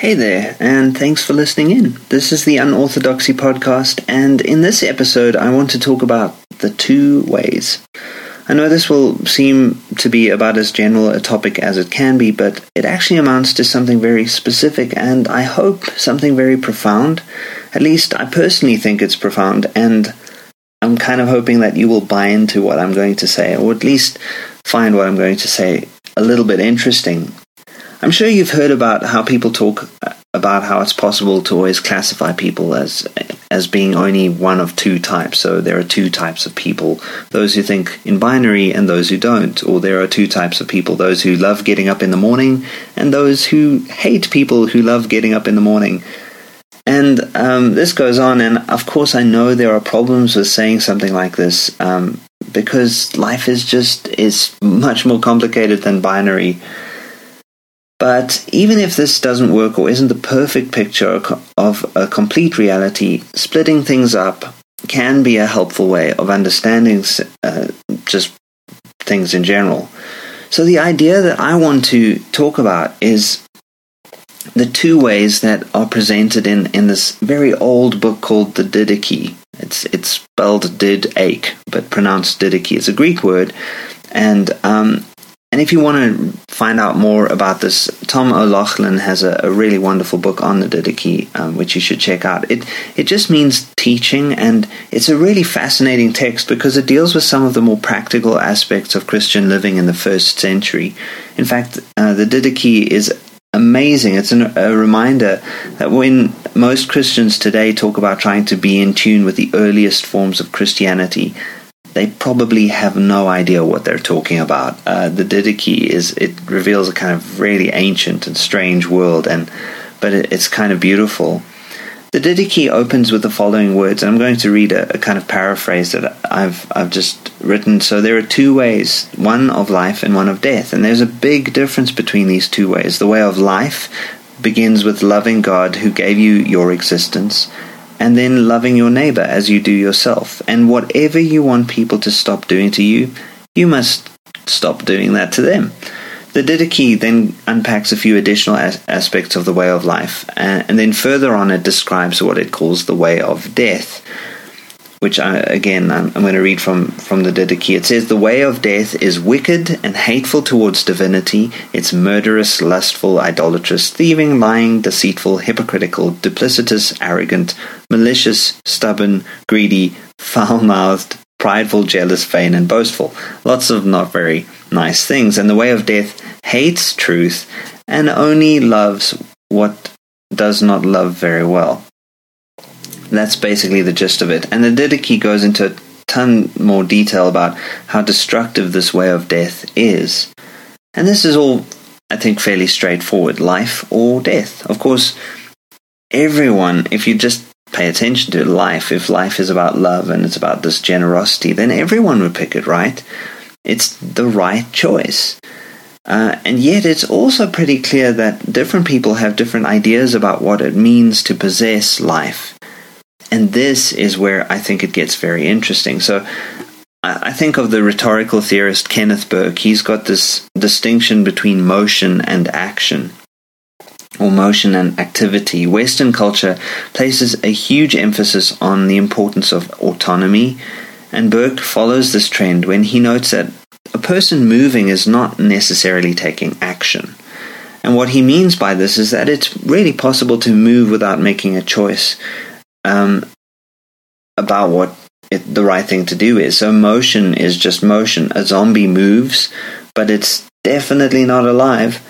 Hey there, and thanks for listening in. This is the Unorthodoxy Podcast, and in this episode, I want to talk about the two ways. I know this will seem to be about as general a topic as it can be, but it actually amounts to something very specific, and I hope something very profound. At least I personally think it's profound, and I'm kind of hoping that you will buy into what I'm going to say, or at least find what I'm going to say a little bit interesting. I'm sure you've heard about how people talk about how it's possible to always classify people as as being only one of two types. So there are two types of people: those who think in binary and those who don't. Or there are two types of people: those who love getting up in the morning and those who hate people who love getting up in the morning. And um, this goes on, and of course, I know there are problems with saying something like this um, because life is just is much more complicated than binary. But even if this doesn't work or isn't the perfect picture of a complete reality, splitting things up can be a helpful way of understanding uh, just things in general. So, the idea that I want to talk about is the two ways that are presented in, in this very old book called the Didache. It's, it's spelled did ache, but pronounced Didache. It's a Greek word, and um, and if you want to find out more about this, Tom O'Loughlin has a, a really wonderful book on the Didache, um, which you should check out. It it just means teaching, and it's a really fascinating text because it deals with some of the more practical aspects of Christian living in the first century. In fact, uh, the Didache is amazing. It's an, a reminder that when most Christians today talk about trying to be in tune with the earliest forms of Christianity, they probably have no idea what they're talking about. Uh, the Didache is it reveals a kind of really ancient and strange world, and but it, it's kind of beautiful. The Didache opens with the following words, and I'm going to read a, a, kind of paraphrase that I've I've just written. So there are two ways, one of life and one of death, and there's a big difference between these two ways. The way of life begins with loving God who gave you your existence and then loving your neighbor as you do yourself. And whatever you want people to stop doing to you, you must stop doing that to them. The Didache then unpacks a few additional as- aspects of the way of life, uh, and then further on it describes what it calls the way of death which I, again I'm, I'm, going to read from from the Didache. It says, "The way of death is wicked and hateful towards divinity. It's murderous, lustful, idolatrous, thieving, lying, deceitful, hypocritical, duplicitous, arrogant, malicious, stubborn, greedy, foul-mouthed, prideful, jealous, vain, and boastful. Lots of not very nice things. And the way of death hates truth and only loves what does not love very well." That's basically the gist of it. And the Didache goes into a ton more detail about how destructive this way of death is. And this is all, I think, fairly straightforward life or death. Of course, everyone, if you just pay attention to life, if life is about love and it's about this generosity, then everyone would pick it, right? It's the right choice. Uh, and yet, it's also pretty clear that different people have different ideas about what it means to possess life. And this is where I think it gets very interesting. So I think of the rhetorical theorist Kenneth Burke. He's got this distinction between motion and action, or motion and activity. Western culture places a huge emphasis on the importance of autonomy, and Burke follows this trend when he notes that a person moving is not necessarily taking action. And what he means by this is that it's really possible to move without making a choice um, about what it, the right thing to do is. So motion is just motion. A zombie moves, but it's definitely not alive.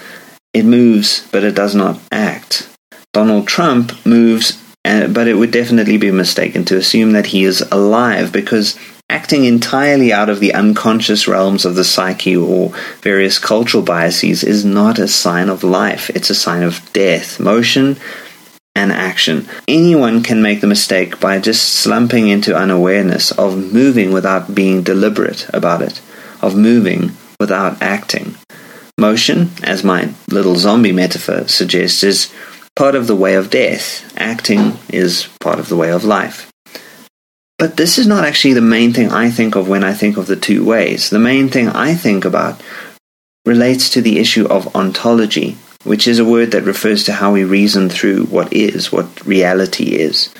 It moves, but it does not act. Donald Trump moves, uh, but it would definitely be mistaken to assume that he is alive because acting entirely out of the unconscious realms of the psyche or various cultural biases is not a sign of life. It's a sign of death. Motion and action. Anyone can make the mistake by just slumping into unawareness of moving without being deliberate about it, of moving without acting. Motion, as my little zombie metaphor suggests, is part of the way of death. Acting is part of the way of life. But this is not actually the main thing I think of when I think of the two ways. The main thing I think about relates to the issue of ontology. which is a word that refers to how we reason through what is, what reality is.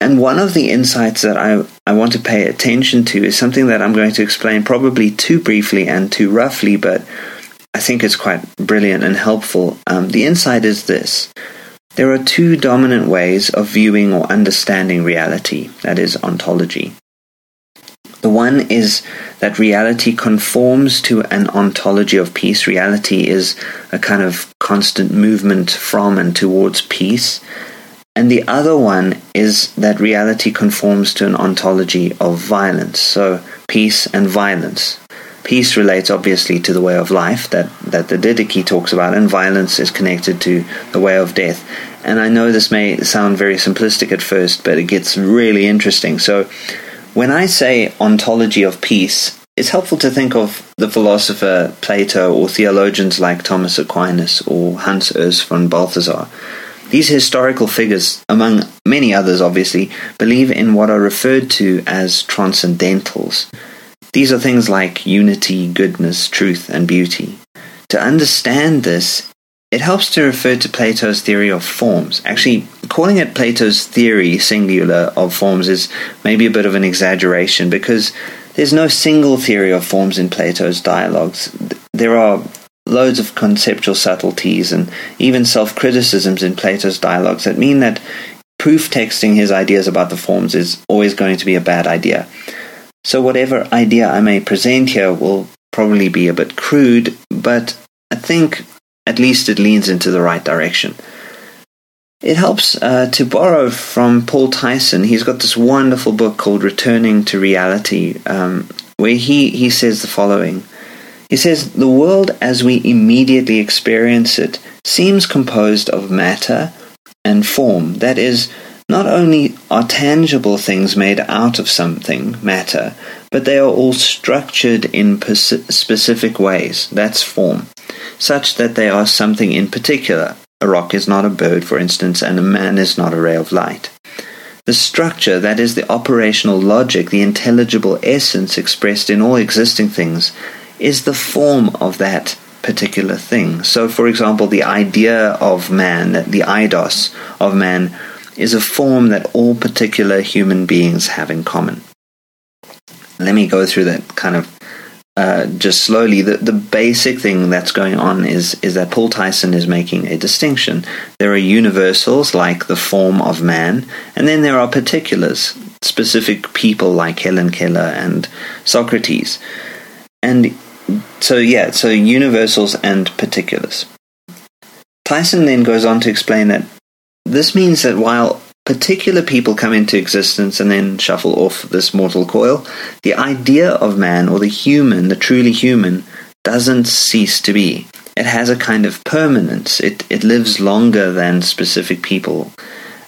And one of the insights that I, I want to pay attention to is something that I'm going to explain probably too briefly and too roughly, but I think it's quite brilliant and helpful. Um, the insight is this there are two dominant ways of viewing or understanding reality, that is, ontology. The one is that reality conforms to an ontology of peace. Reality is a kind of constant movement from and towards peace. And the other one is that reality conforms to an ontology of violence. So, peace and violence. Peace relates obviously to the way of life that, that the Didache talks about, and violence is connected to the way of death. And I know this may sound very simplistic at first, but it gets really interesting. So, when I say ontology of peace, it's helpful to think of the philosopher Plato or theologians like Thomas Aquinas or Hans Urs von Balthasar. These historical figures, among many others obviously, believe in what are referred to as transcendentals. These are things like unity, goodness, truth, and beauty. To understand this, it helps to refer to Plato's theory of forms. Actually, calling it Plato's theory, singular, of forms is maybe a bit of an exaggeration because there's no single theory of forms in Plato's dialogues. There are loads of conceptual subtleties and even self criticisms in Plato's dialogues that mean that proof texting his ideas about the forms is always going to be a bad idea. So, whatever idea I may present here will probably be a bit crude, but I think at least it leans into the right direction. It helps uh, to borrow from Paul Tyson. He's got this wonderful book called Returning to Reality, um, where he, he says the following. He says, The world as we immediately experience it seems composed of matter and form. That is, not only are tangible things made out of something, matter, but they are all structured in specific ways. That's form such that they are something in particular. A rock is not a bird, for instance, and a man is not a ray of light. The structure, that is, the operational logic, the intelligible essence expressed in all existing things, is the form of that particular thing. So, for example, the idea of man, the eidos of man, is a form that all particular human beings have in common. Let me go through that kind of uh, just slowly, the, the basic thing that's going on is, is that Paul Tyson is making a distinction. There are universals like the form of man, and then there are particulars, specific people like Helen Keller and Socrates. And so, yeah, so universals and particulars. Tyson then goes on to explain that this means that while particular people come into existence and then shuffle off this mortal coil, the idea of man or the human, the truly human, doesn't cease to be. It has a kind of permanence. It, it lives longer than specific people.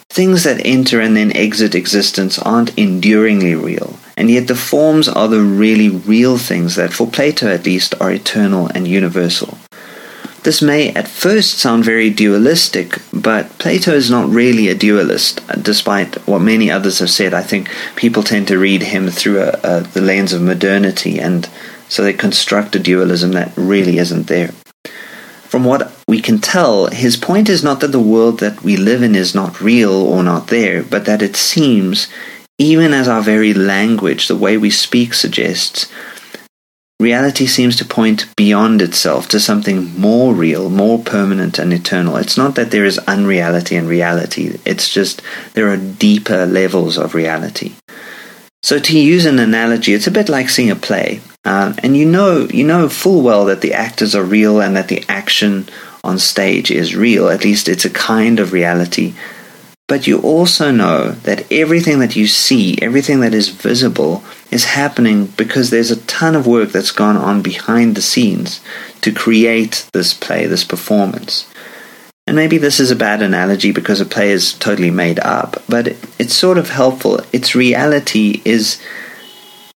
Things that enter and then exit existence aren't enduringly real, and yet the forms are the really real things that, for Plato at least, are eternal and universal. This may at first sound very dualistic, but Plato is not really a dualist, uh, despite what many others have said. I think people tend to read him through a, a, the lens of modernity, and so they construct a dualism that really isn't there. From what we can tell, his point is not that the world that we live in is not real or not there, but that it seems, even as our very language, the way we speak suggests, reality seems to point beyond itself to something more real, more permanent and eternal. It's not that there is unreality and reality, it's just there are deeper levels of reality. So to use an analogy, it's a bit like seeing a play. Um, and you know, you know full well that the actors are real and that the action on stage is real. At least it's a kind of reality but you also know that everything that you see, everything that is visible, is happening because there's a ton of work that's gone on behind the scenes to create this play, this performance. And maybe this is a bad analogy because a play is totally made up, but it's sort of helpful. Its reality is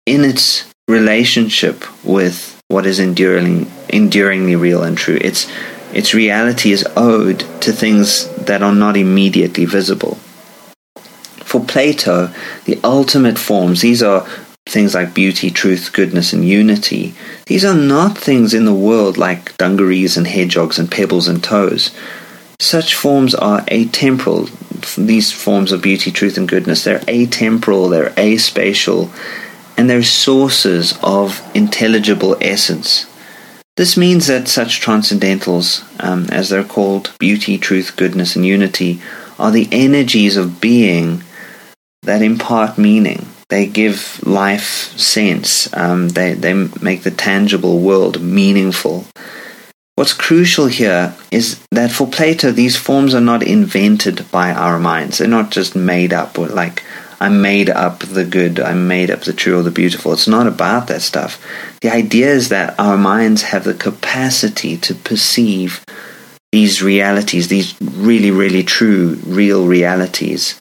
in its relationship with what is enduring, enduringly real and true. It's its reality is owed to things that are not immediately visible. For Plato, the ultimate forms, these are things like beauty, truth, goodness, and unity, these are not things in the world like dungarees and hedgehogs and pebbles and toes. Such forms are atemporal. These forms of beauty, truth, and goodness, they're atemporal, they're aspatial, and they're sources of intelligible essence. This means that such transcendentals, um, as they're called, beauty, truth, goodness, and unity, are the energies of being that impart meaning. They give life sense. Um, they, they make the tangible world meaningful. What's crucial here is that for Plato, these forms are not invented by our minds. They're not just made up, or like, I made up the good, I made up the true or the beautiful. It's not about that stuff. The idea is that our minds have the capacity to perceive these realities, these really, really true, real realities.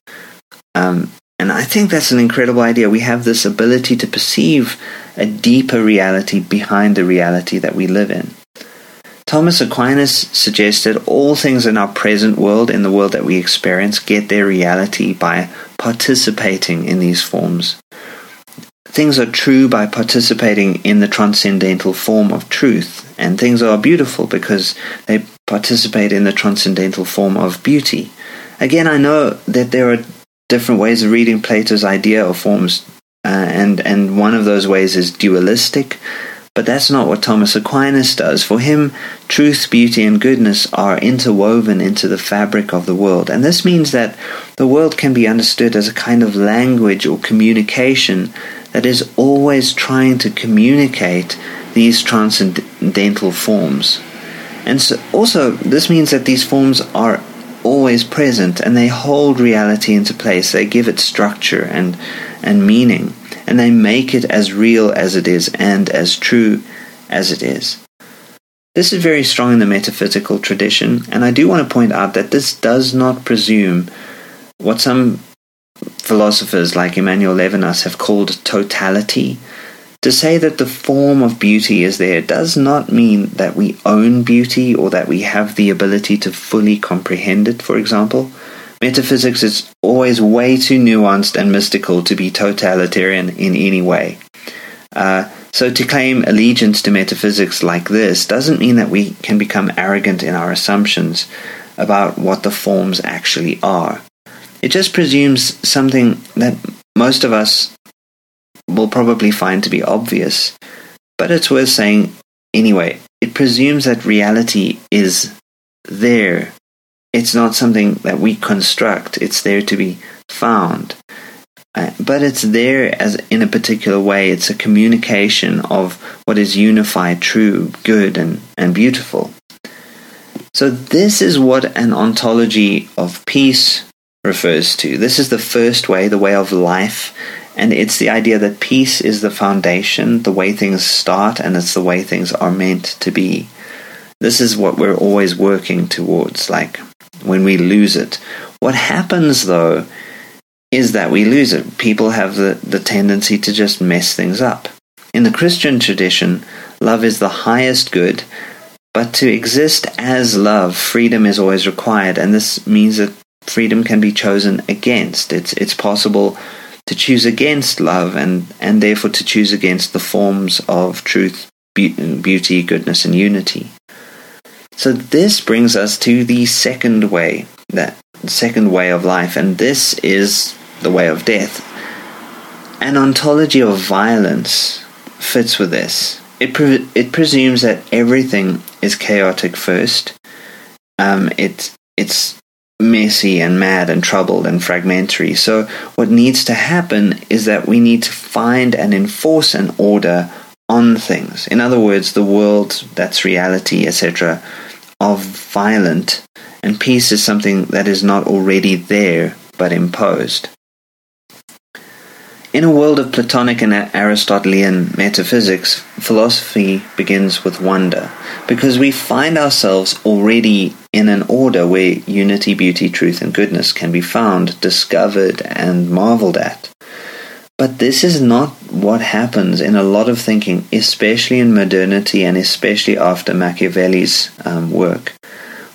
Um, and I think that's an incredible idea. We have this ability to perceive a deeper reality behind the reality that we live in. Thomas Aquinas suggested all things in our present world, in the world that we experience, get their reality by participating in these forms. Things are true by participating in the transcendental form of truth, and things are beautiful because they participate in the transcendental form of beauty. Again, I know that there are different ways of reading Plato's idea of forms, uh, and and one of those ways is dualistic. But that's not what Thomas Aquinas does. For him, truth, beauty, and goodness are interwoven into the fabric of the world. And this means that the world can be understood as a kind of language or communication that is always trying to communicate these transcendental forms. And so also, this means that these forms are always present and they hold reality into place. They give it structure and, and meaning, and they make it as real as it is and as true as it is. This is very strong in the metaphysical tradition, and I do want to point out that this does not presume what some philosophers like Emmanuel Levinas have called totality, to say that the form of beauty is there does not mean that we own beauty or that we have the ability to fully comprehend it, for example. Metaphysics is always way too nuanced and mystical to be totalitarian in any way. Uh, so to claim allegiance to metaphysics like this doesn't mean that we can become arrogant in our assumptions about what the forms actually are. It just presumes something that most of us will probably find to be obvious, but it's worth saying anyway. It presumes that reality is there. It's not something that we construct, it's there to be found. Uh, but it's there as in a particular way. It's a communication of what is unified, true, good, and, and beautiful. So, this is what an ontology of peace refers to. This is the first way, the way of life, and it's the idea that peace is the foundation, the way things start, and it's the way things are meant to be. This is what we're always working towards, like when we lose it. What happens, though, is that we lose it. People have the, the tendency to just mess things up. In the Christian tradition, love is the highest good, but to exist as love, freedom is always required, and this means that freedom can be chosen against. It's, it's possible to choose against love and, and therefore to choose against the forms of truth, be- beauty, goodness, and unity. So this brings us to the second way, that second way of life, and this is the way of death. An ontology of violence fits with this. It pre- it presumes that everything is chaotic first. Um, it it's messy and mad and troubled and fragmentary. So, what needs to happen is that we need to find and enforce an order on things. In other words, the world, that's reality, etc., are violent, and peace is something that is not already there but imposed. In a world of Platonic and Aristotelian metaphysics, philosophy begins with wonder, because we find ourselves already in an order where unity, beauty, truth, and goodness can be found, discovered, and marveled at. But this is not what happens in a lot of thinking, especially in modernity and especially after Machiavelli's um, work.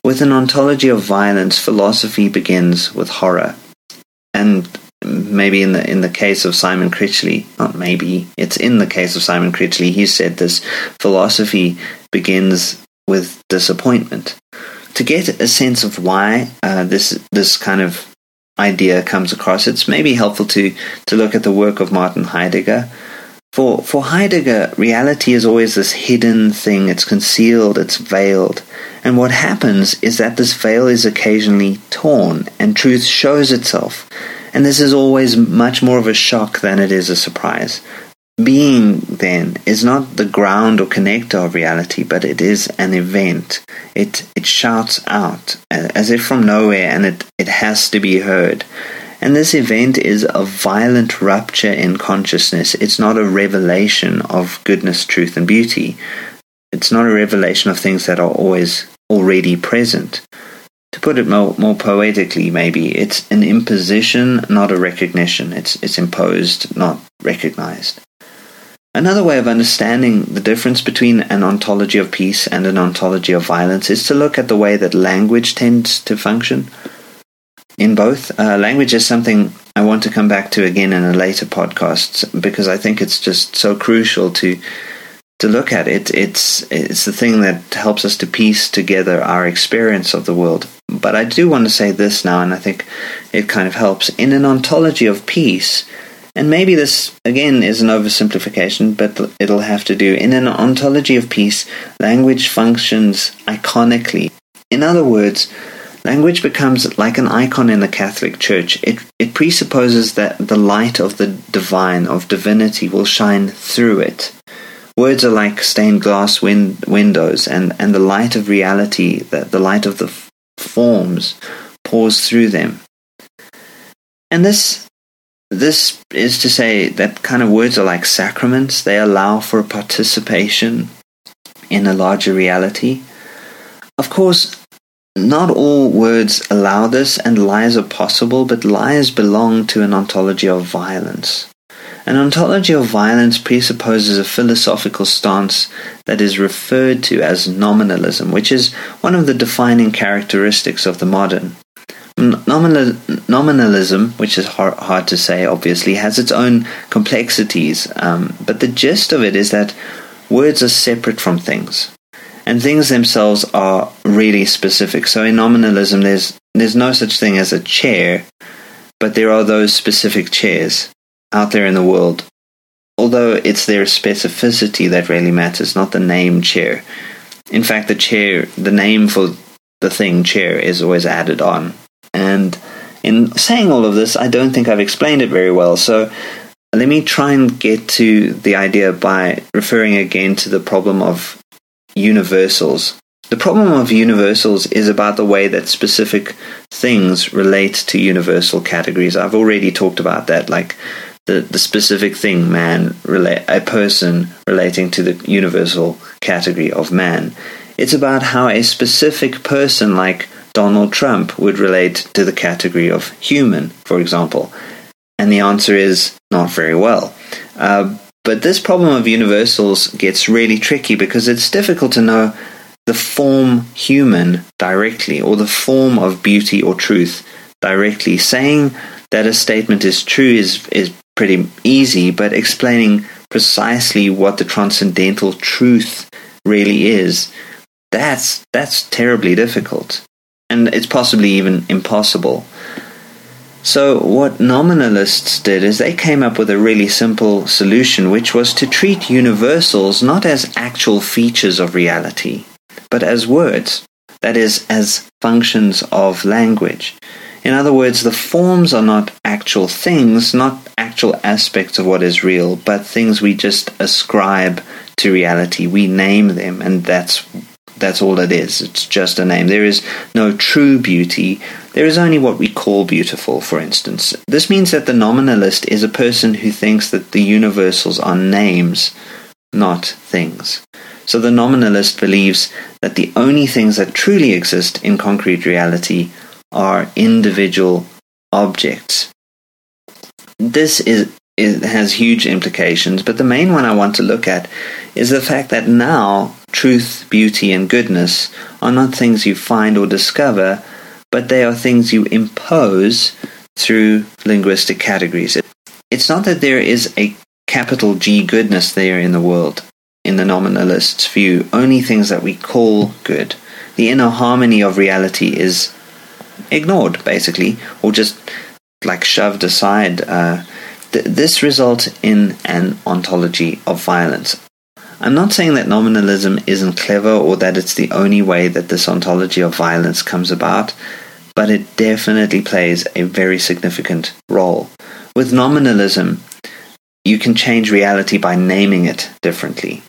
With an ontology of violence, philosophy begins with horror. And maybe in the in the case of Simon Critchley, not maybe it's in the case of Simon Critchley. He said this philosophy begins with disappointment. To get a sense of why uh, this this kind of idea comes across, it's maybe helpful to to look at the work of Martin Heidegger. For for Heidegger, reality is always this hidden thing. It's concealed. It's veiled. And what happens is that this veil is occasionally torn, and truth shows itself. And this is always much more of a shock than it is a surprise. Being, then, is not the ground or connector of reality, but it is an event. It, it shouts out, uh, as if from nowhere, and it, it has to be heard. And this event is a violent rupture in consciousness. It's not a revelation of goodness, truth, and beauty. It's not a revelation of things that are always already present. To put it more, more poetically, maybe, it's an imposition, not a recognition. It's, it's imposed, not recognized. Another way of understanding the difference between an ontology of peace and an ontology of violence is to look at the way that language tends to function. In both, uh, language is something I want to come back to again in a later podcast because I think it's just so crucial to to look at it. It's it's the thing that helps us to piece together our experience of the world. But I do want to say this now, and I think it kind of helps in an ontology of peace and maybe this, again, is an oversimplification, but it'll have to do. In an ontology of peace, language functions iconically. In other words, language becomes like an icon in the Catholic Church. It, it presupposes that the light of the divine, of divinity, will shine through it. Words are like stained glass win- windows, and, and the light of reality, the, the light of the f- forms, pours through them. And this this is to say that kind of words are like sacraments. They allow for participation in a larger reality. Of course, not all words allow this, and lies are possible, but lies belong to an ontology of violence. An ontology of violence presupposes a philosophical stance that is referred to as nominalism, which is one of the defining characteristics of the modern. Nominal, nominalism, which is hard, hard, to say, obviously, has its own complexities, um, but the gist of it is that words are separate from things, and things themselves are really specific. So in nominalism, there's there's no such thing as a chair, but there are those specific chairs out there in the world. Although it's their specificity that really matters, not the name chair. In fact, the chair, the name for the thing chair is always added on and in saying all of this, I don't think I've explained it very well. So let me try and get to the idea by referring again to the problem of universals. The problem of universals is about the way that specific things relate to universal categories. I've already talked about that, like the, the specific thing, man, relate, a person relating to the universal category of man. It's about how a specific person, like Donald Trump would relate to the category of human, for example? And the answer is not very well. Uh, but this problem of universals gets really tricky because it's difficult to know the form human directly or the form of beauty or truth directly. Saying that a statement is true is, is pretty easy, but explaining precisely what the transcendental truth really is, that's, that's terribly difficult and it's possibly even impossible. So, what nominalists did is they came up with a really simple solution, which was to treat universals not as actual features of reality, but as words, that is, as functions of language. In other words, the forms are not actual things, not actual aspects of what is real, but things we just ascribe to reality. We name them, and that's that's all it is. It's just a name. There is no true beauty. There is only what we call beautiful, for instance. This means that the nominalist is a person who thinks that the universals are names, not things. So the nominalist believes that the only things that truly exist in concrete reality are individual objects. This is it has huge implications, but the main one I want to look at is the fact that now truth, beauty, and goodness are not things you find or discover, but they are things you impose through linguistic categories. It's not that there is a capital G goodness there in the world, in the nominalist's view, only things that we call good. The inner harmony of reality is ignored, basically, or just like shoved aside. Uh, th- this results in an ontology of violence. I'm not saying that nominalism isn't clever or that it's the only way that this ontology of violence comes about, but it definitely plays a very significant role. With nominalism, you can change reality by naming it differently.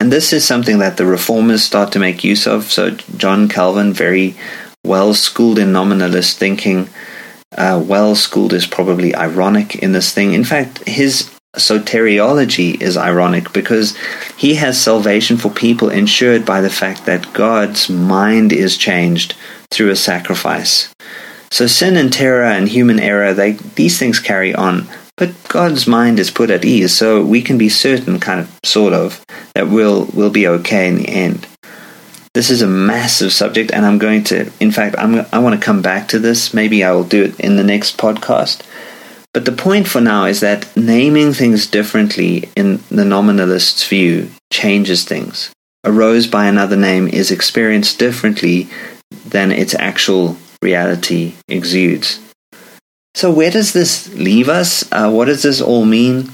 And this is something that the reformers start to make use of. So, John Calvin, very well schooled in nominalist thinking, uh, well schooled is probably ironic in this thing. In fact, his soteriology is ironic because he has salvation for people ensured by the fact that God's mind is changed through a sacrifice. So sin and terror and human error, they these things carry on, but God's mind is put at ease, so we can be certain, kind of, sort of, that we'll we'll be okay in the end. This is a massive subject, and I'm going to, in fact, I'm, I want to come back to this. Maybe I will do it in the next podcast. But the point for now is that naming things differently in the nominalist's view changes things. A rose by another name is experienced differently than its actual reality exudes. So, where does this leave us? Uh, what does this all mean?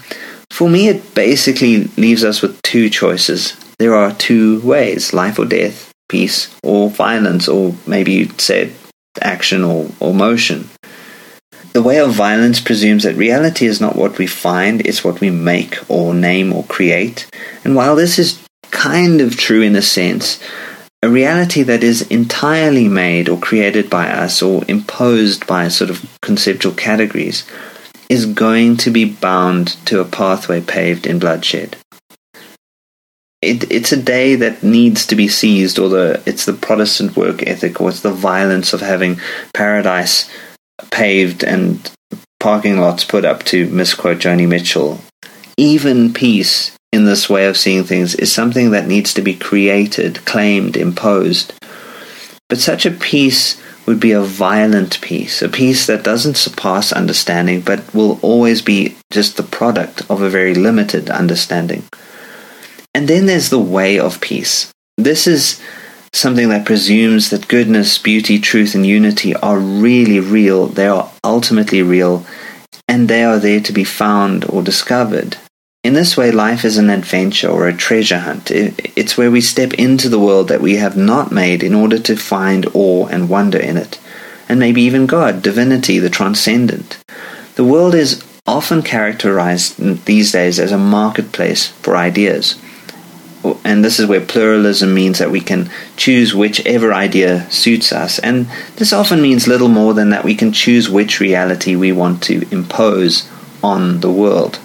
For me, it basically leaves us with two choices. There are two ways life or death, peace or violence, or maybe you'd say action or, or motion. The way of violence presumes that reality is not what we find, it's what we make or name or create. And while this is kind of true in a sense, a reality that is entirely made or created by us or imposed by sort of conceptual categories is going to be bound to a pathway paved in bloodshed. It, it's a day that needs to be seized, or the, it's the Protestant work ethic, or it's the violence of having paradise paved and parking lots put up to misquote Joni Mitchell. Even peace in this way of seeing things is something that needs to be created, claimed, imposed. But such a peace would be a violent peace, a peace that doesn't surpass understanding but will always be just the product of a very limited understanding. And then there's the way of peace. This is something that presumes that goodness, beauty, truth, and unity are really real, they are ultimately real, and they are there to be found or discovered. In this way, life is an adventure or a treasure hunt. It's where we step into the world that we have not made in order to find awe and wonder in it, and maybe even God, divinity, the transcendent. The world is often characterized these days as a marketplace for ideas. And this is where pluralism means that we can choose whichever idea suits us. And this often means little more than that we can choose which reality we want to impose on the world.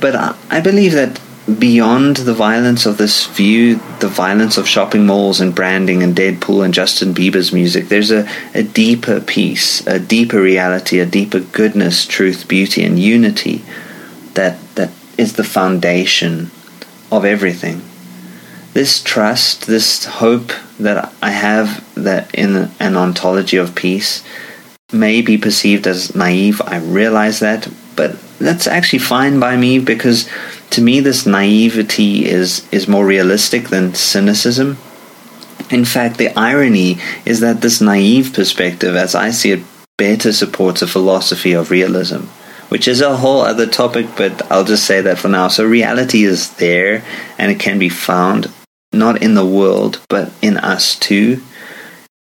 But I believe that beyond the violence of this view, the violence of shopping malls and branding and Deadpool and Justin Bieber's music, there's a, a deeper peace, a deeper reality, a deeper goodness, truth, beauty, and unity that, that is the foundation of everything. This trust, this hope that I have that in an ontology of peace may be perceived as naive. I realize that, but that's actually fine by me because to me this naivety is is more realistic than cynicism. In fact, the irony is that this naive perspective, as I see it, better supports a philosophy of realism, which is a whole other topic, but I'll just say that for now. So reality is there and it can be found, not in the world, but in us too.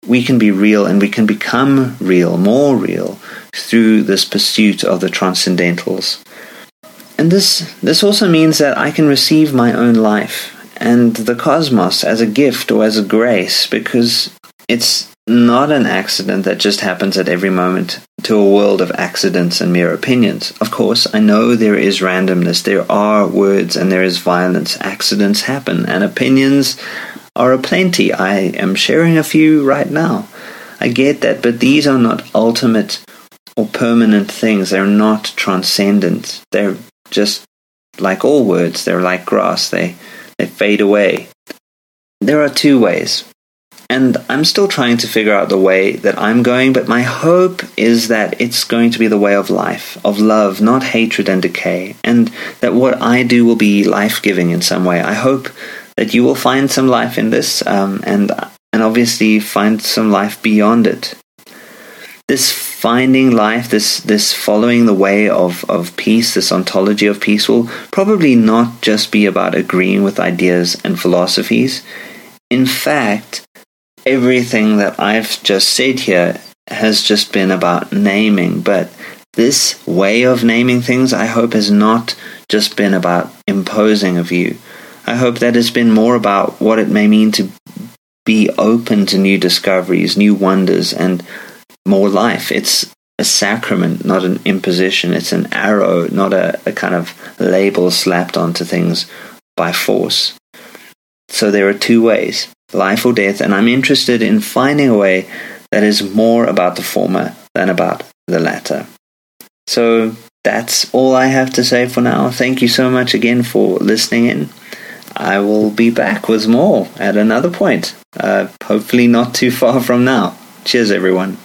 We can be real and we can become real, more real, through this pursuit of the transcendentals. And this, this also means that I can receive my own life and the cosmos as a gift or as a grace because it's not an accident that just happens at every moment to a world of accidents and mere opinions. Of course, I know there is randomness, there are words, and there is violence. Accidents happen, and opinions are aplenty. I am sharing a few right now. I get that, but these are not ultimate or permanent things. They're not transcendent. They're just like all words. They're like grass. They they fade away. There are two ways, And I'm still trying to figure out the way that I'm going, but my hope is that it's going to be the way of life, of love, not hatred and decay, and that what I do will be life giving in some way. I hope that you will find some life in this, um, and and obviously find some life beyond it. This finding life, this this following the way of, of peace, this ontology of peace will probably not just be about agreeing with ideas and philosophies. In fact, everything that I've just said here has just been about naming, but this way of naming things, I hope, has not just been about imposing a view. I hope that it's been more about what it may mean to be open to new discoveries, new wonders, and more life. It's a sacrament, not an imposition. It's an arrow, not a, a kind of label slapped onto things by force. So there are two ways life or death, and I'm interested in finding a way that is more about the former than about the latter. So that's all I have to say for now. Thank you so much again for listening in. I will be back with more at another point, uh, hopefully not too far from now. Cheers, everyone.